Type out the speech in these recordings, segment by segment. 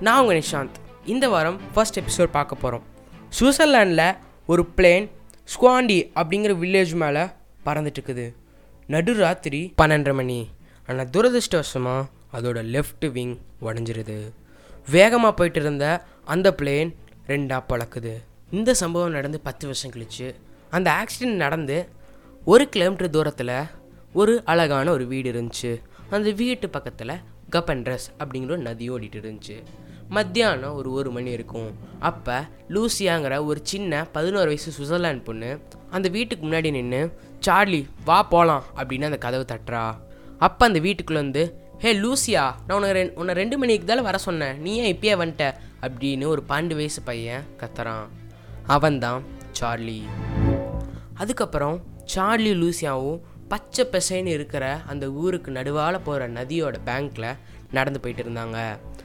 நான் உங்கள் நிஷாந்த். இந்த வாரம் ஃபர்ஸ்ட் எபிசோட் பார்க்க போகிறோம் சுவிட்சர்லாண்டில் ஒரு பிளேன் ஸ்குவாண்டி அப்படிங்கிற வில்லேஜ் மேலே பறந்துட்டுருக்குது. நடுராத்திரி பன்னெண்டரை மணி. ஆனால் துரதிருஷ்டவசமாக அதோட லெஃப்ட் விங் உடஞ்சிருது. வேகமாக போயிட்டு இருந்த அந்த பிளேன் ரெண்டாக பழக்குது இந்த சம்பவம் நடந்து பத்து வருஷம் கழிச்சு அந்த ஆக்சிடென்ட் நடந்து ஒரு கிலோமீட்டர் தூரத்தில் ஒரு அழகான ஒரு வீடு இருந்துச்சு. அந்த வீட்டு பக்கத்தில் கப்பன்ட்ரஸ் அப்படிங்கிற ஒரு நதி ஓடிட்டு இருந்துச்சு. மத்தியானம் ஒரு ஒரு மணி இருக்கும். அப்போ லூசியாங்கிற ஒரு சின்ன பதினோரு வயசு சுவிட்சர்லாண்ட் பொண்ணு அந்த வீட்டுக்கு முன்னாடி நின்று சார்லி வா போகலாம் அப்படின்னு அந்த கதவு தட்டுறா. அப்போ அந்த வீட்டுக்குள்ளே வந்து ஹே லூசியா நான் உனக்கு ரெ உன்னை ரெண்டு மணிக்கு தானே வர சொன்னேன். நீ ஏன் இப்பயே வந்துட்ட அப்படின்னு ஒரு பன்னெண்டு வயசு பையன் கத்துறான். அவன்தான் சார்லி. அதுக்கப்புறம் சார்லி லூசியாவும் பச்சை பசைன்னு இருக்கிற அந்த ஊருக்கு நடுவால் போகிற நதியோட பேங்க்கில் நடந்து போயிட்டு இருந்தாங்க.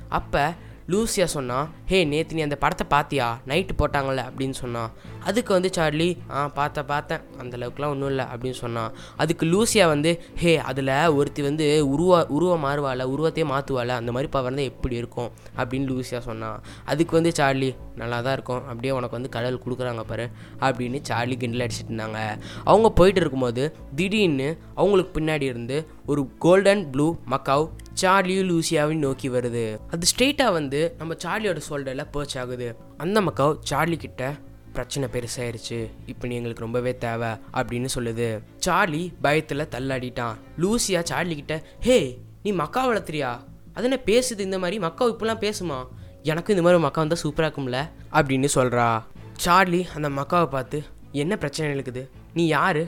அப்போ லூசியா சொன்னா ஹே நேற்று நீ அந்த படத்தை பார்த்தியா நைட்டு போட்டாங்கல்ல? அப்படின்னு சொன்னான் அதுக்கு வந்து சார்லி ஆ பார்த்தேன் பார்த்தேன் அந்த அளவுக்குலாம் ஒன்றும் இல்லை. அப்படின்னு சொன்னான் அதுக்கு லூசியா வந்து ஹே அதில் ஒருத்தி வந்து உருவா உருவம் மாறுவாள் உருவத்தையே மாற்றுவாள் அந்த மாதிரி பவர் தான் எப்படி இருக்கும்? அப்படின்னு லூசியா சொன்னான் அதுக்கு வந்து சார்லி நல்லா தான் இருக்கும். அப்படியே உனக்கு வந்து கடல் கொடுக்குறாங்க பாரு. அப்படின்னு சார்லி கிண்டல் அடிச்சிட்டு இருந்தாங்க. அவங்க போயிட்டு இருக்கும்போது திடீர்னு அவங்களுக்கு பின்னாடி இருந்து ஒரு கோல்டன் ப்ளூ மக்காவ் சார்லியும் லூசியாவையும் நோக்கி வருது. அது ஸ்ட்ரெயிட்டாக வந்து நம்ம சார்லியோட ஷோல்டரில் பர்ச் ஆகுது. அந்த மக்காவ் சார்லி கிட்ட பிரச்சனை பெருசாயிருச்சு. இப்போ நீ எங்களுக்கு ரொம்பவே தேவை அப்படின்னு சொல்லுது. சார்லி பயத்தில் தள்ளாடிட்டான். லூசியா சார்லி கிட்ட ஹே நீ மக்கா வளர்த்துறியா? அது என்ன பேசுது? இந்த மாதிரி மக்கா இப்படிலாம் பேசுமா? எனக்கும் இந்த மாதிரி மக்கா வந்தால் சூப்பராக இருக்கும்ல? அப்படின்னு சொல்கிறா சார்லி அந்த மக்காவை பார்த்து என்ன பிரச்சனை இருக்குது நீ யார்?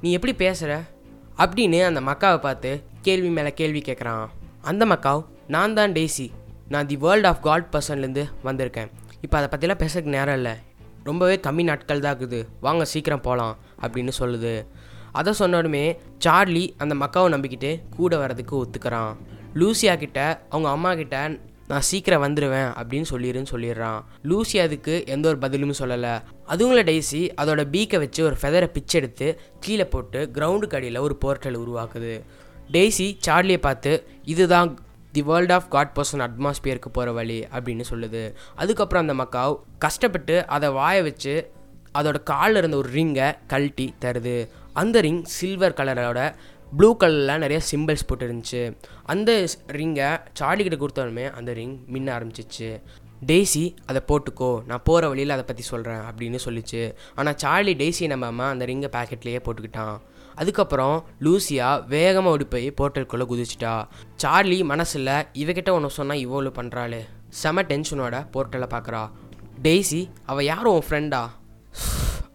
நீ எப்படி பேசுகிற அப்படின்னு அந்த மக்காவை பார்த்து கேள்வி மேலே கேள்வி கேட்குறான் அந்த மக்காவ் நான் தான் டேசி. நான் தி வேர்ல்ட் ஆஃப் காட் பர்சன்லேருந்து வந்திருக்கேன். இப்போ அதை பற்றிலாம் பேசுறதுக்கு நேரம் இல்லை. ரொம்பவே கம்மி நாட்கள் தான் இருக்குது. வாங்க சீக்கிரம் போகலாம் அப்படின்னு சொல்லுது. அதை சொன்னாலுமே சார்லி அந்த மக்காவை நம்பிக்கிட்டு கூட வரதுக்கு ஒத்துக்கிறான். லூசியா கிட்ட அவங்க அம்மா கிட்ட நான் சீக்கிரம் வந்துடுவேன் அப்படின்னு சொல்லிடுன்னு சொல்லிடுறான். லூசி அதுக்கு எந்த ஒரு பதிலும் சொல்லலை. அதுங்கள டெய்ஸி அதோட பீக்கை வச்சு ஒரு ஃபெதரை பிச்செடுத்து கீழே போட்டு கிரவுண்டுக்கு அடியில் ஒரு போர்ட்டல் உருவாக்குது. டெய்ஸி சார்லியை பார்த்து இதுதான் the world of God person அட்மாஸ்பியருக்கு போகிற வழி அப்படின்னு சொல்லுது. அதுக்கப்புறம் அந்த மக்காவ் கஷ்டப்பட்டு அதை வாய வச்சு அதோட காலில் இருந்த ஒரு ரிங்கை கழட்டி தருது. அந்த ரிங் சில்வர் கலரோட ப்ளூ கலரில் நிறைய சிம்பிள்ஸ் போட்டுருந்துச்சு. அந்த ரிங்கை சார்லிக்கிட்ட கொடுத்தாலுமே அந்த ரிங் மின்ன ஆரம்பிச்சிச்சு. டெய்ஸி அதை போட்டுக்கோ. நான் போகிற வழியில் அதை பற்றி சொல்கிறேன் அப்படின்னு சொல்லிச்சு. ஆனால் சார்லி டெய்ஸி நம்பாமல் அந்த ரிங்கை பேக்கெட்லேயே போட்டுக்கிட்டான். அதுக்கப்புறம் லூசியா வேகமாக ஓடி போய் போர்ட்டலுக்குள்ளே குதிச்சிட்டா. சார்லி மனசில் இவகிட்ட ஒன்று சொன்னால் இவ்வளோ பண்ணுறாளே செம டென்ஷனோட போர்ட்டலை பார்க்குறா டெய்ஸி அவள் யாரும் உன் ஃப்ரெண்டா?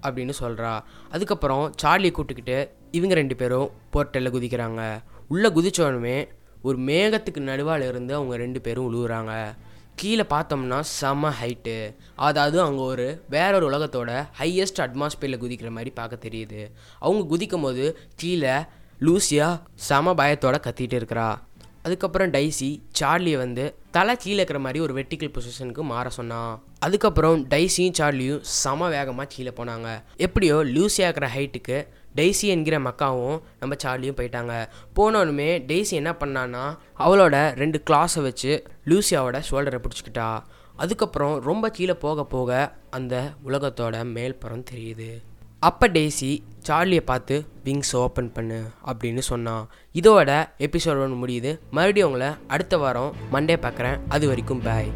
அப்படின்னு சொல்கிறா அதுக்கப்புறம் சார்லி கூப்பிட்டுக்கிட்டு இவங்க ரெண்டு பேரும் போர்ட்டலில் குதிக்கிறாங்க. உள்ளே குதிச்சோடனே ஒரு மேகத்துக்கு நடுவால் இருந்து அவங்க ரெண்டு பேரும் உழுவுறாங்க. கீழே பார்த்தோம்னா செம ஹைட்டு அதாவது அங்கே ஒரு வேற ஒரு உலகத்தோட ஹையஸ்ட் அட்மாஸ்பியரில் குதிக்கிற மாதிரி பார்க்க தெரியுது. அவங்க குதிக்கும் போது கீழே லூசியா செம பயத்தோட கத்திட்டு இருக்கிறா. அதுக்கப்புறம் டைசி சார்லியை வந்து தலை கீழே இருக்கிற மாதிரி ஒரு வெர்டிக்கல் பொசிஷனுக்கு மாற சொன்னான் அதுக்கப்புறம் டைசியும் சார்லியும் செம வேகமாக கீழே போனாங்க. எப்படியோ லூசியாக இருக்கிற ஹைட்டுக்கு டெய்ஸி என்கிற மக்காவும் நம்ம சார்லியும் போயிட்டாங்க. போனோனுமே டெய்ஸி என்ன பண்ணான்னா அவளோட ரெண்டு கிளாஸை வச்சு லூசியாவோட ஷோல்டரை பிடிச்சிக்கிட்டா. அதுக்கப்புறம் ரொம்ப கீழே போக போக அந்த உலகத்தோட மேல்புறம் தெரியுது. அப்போ டெய்ஸி சார்லியை பார்த்து விங்ஸ் ஓப்பன் பண்ணு அப்படின்னு சொன்னான் இதோட எபிசோட் ஒன்று முடியுது. மறுபடியும் உங்களை அடுத்த வாரம் மண்டே பார்க்குறேன். அது வரைக்கும் பாய்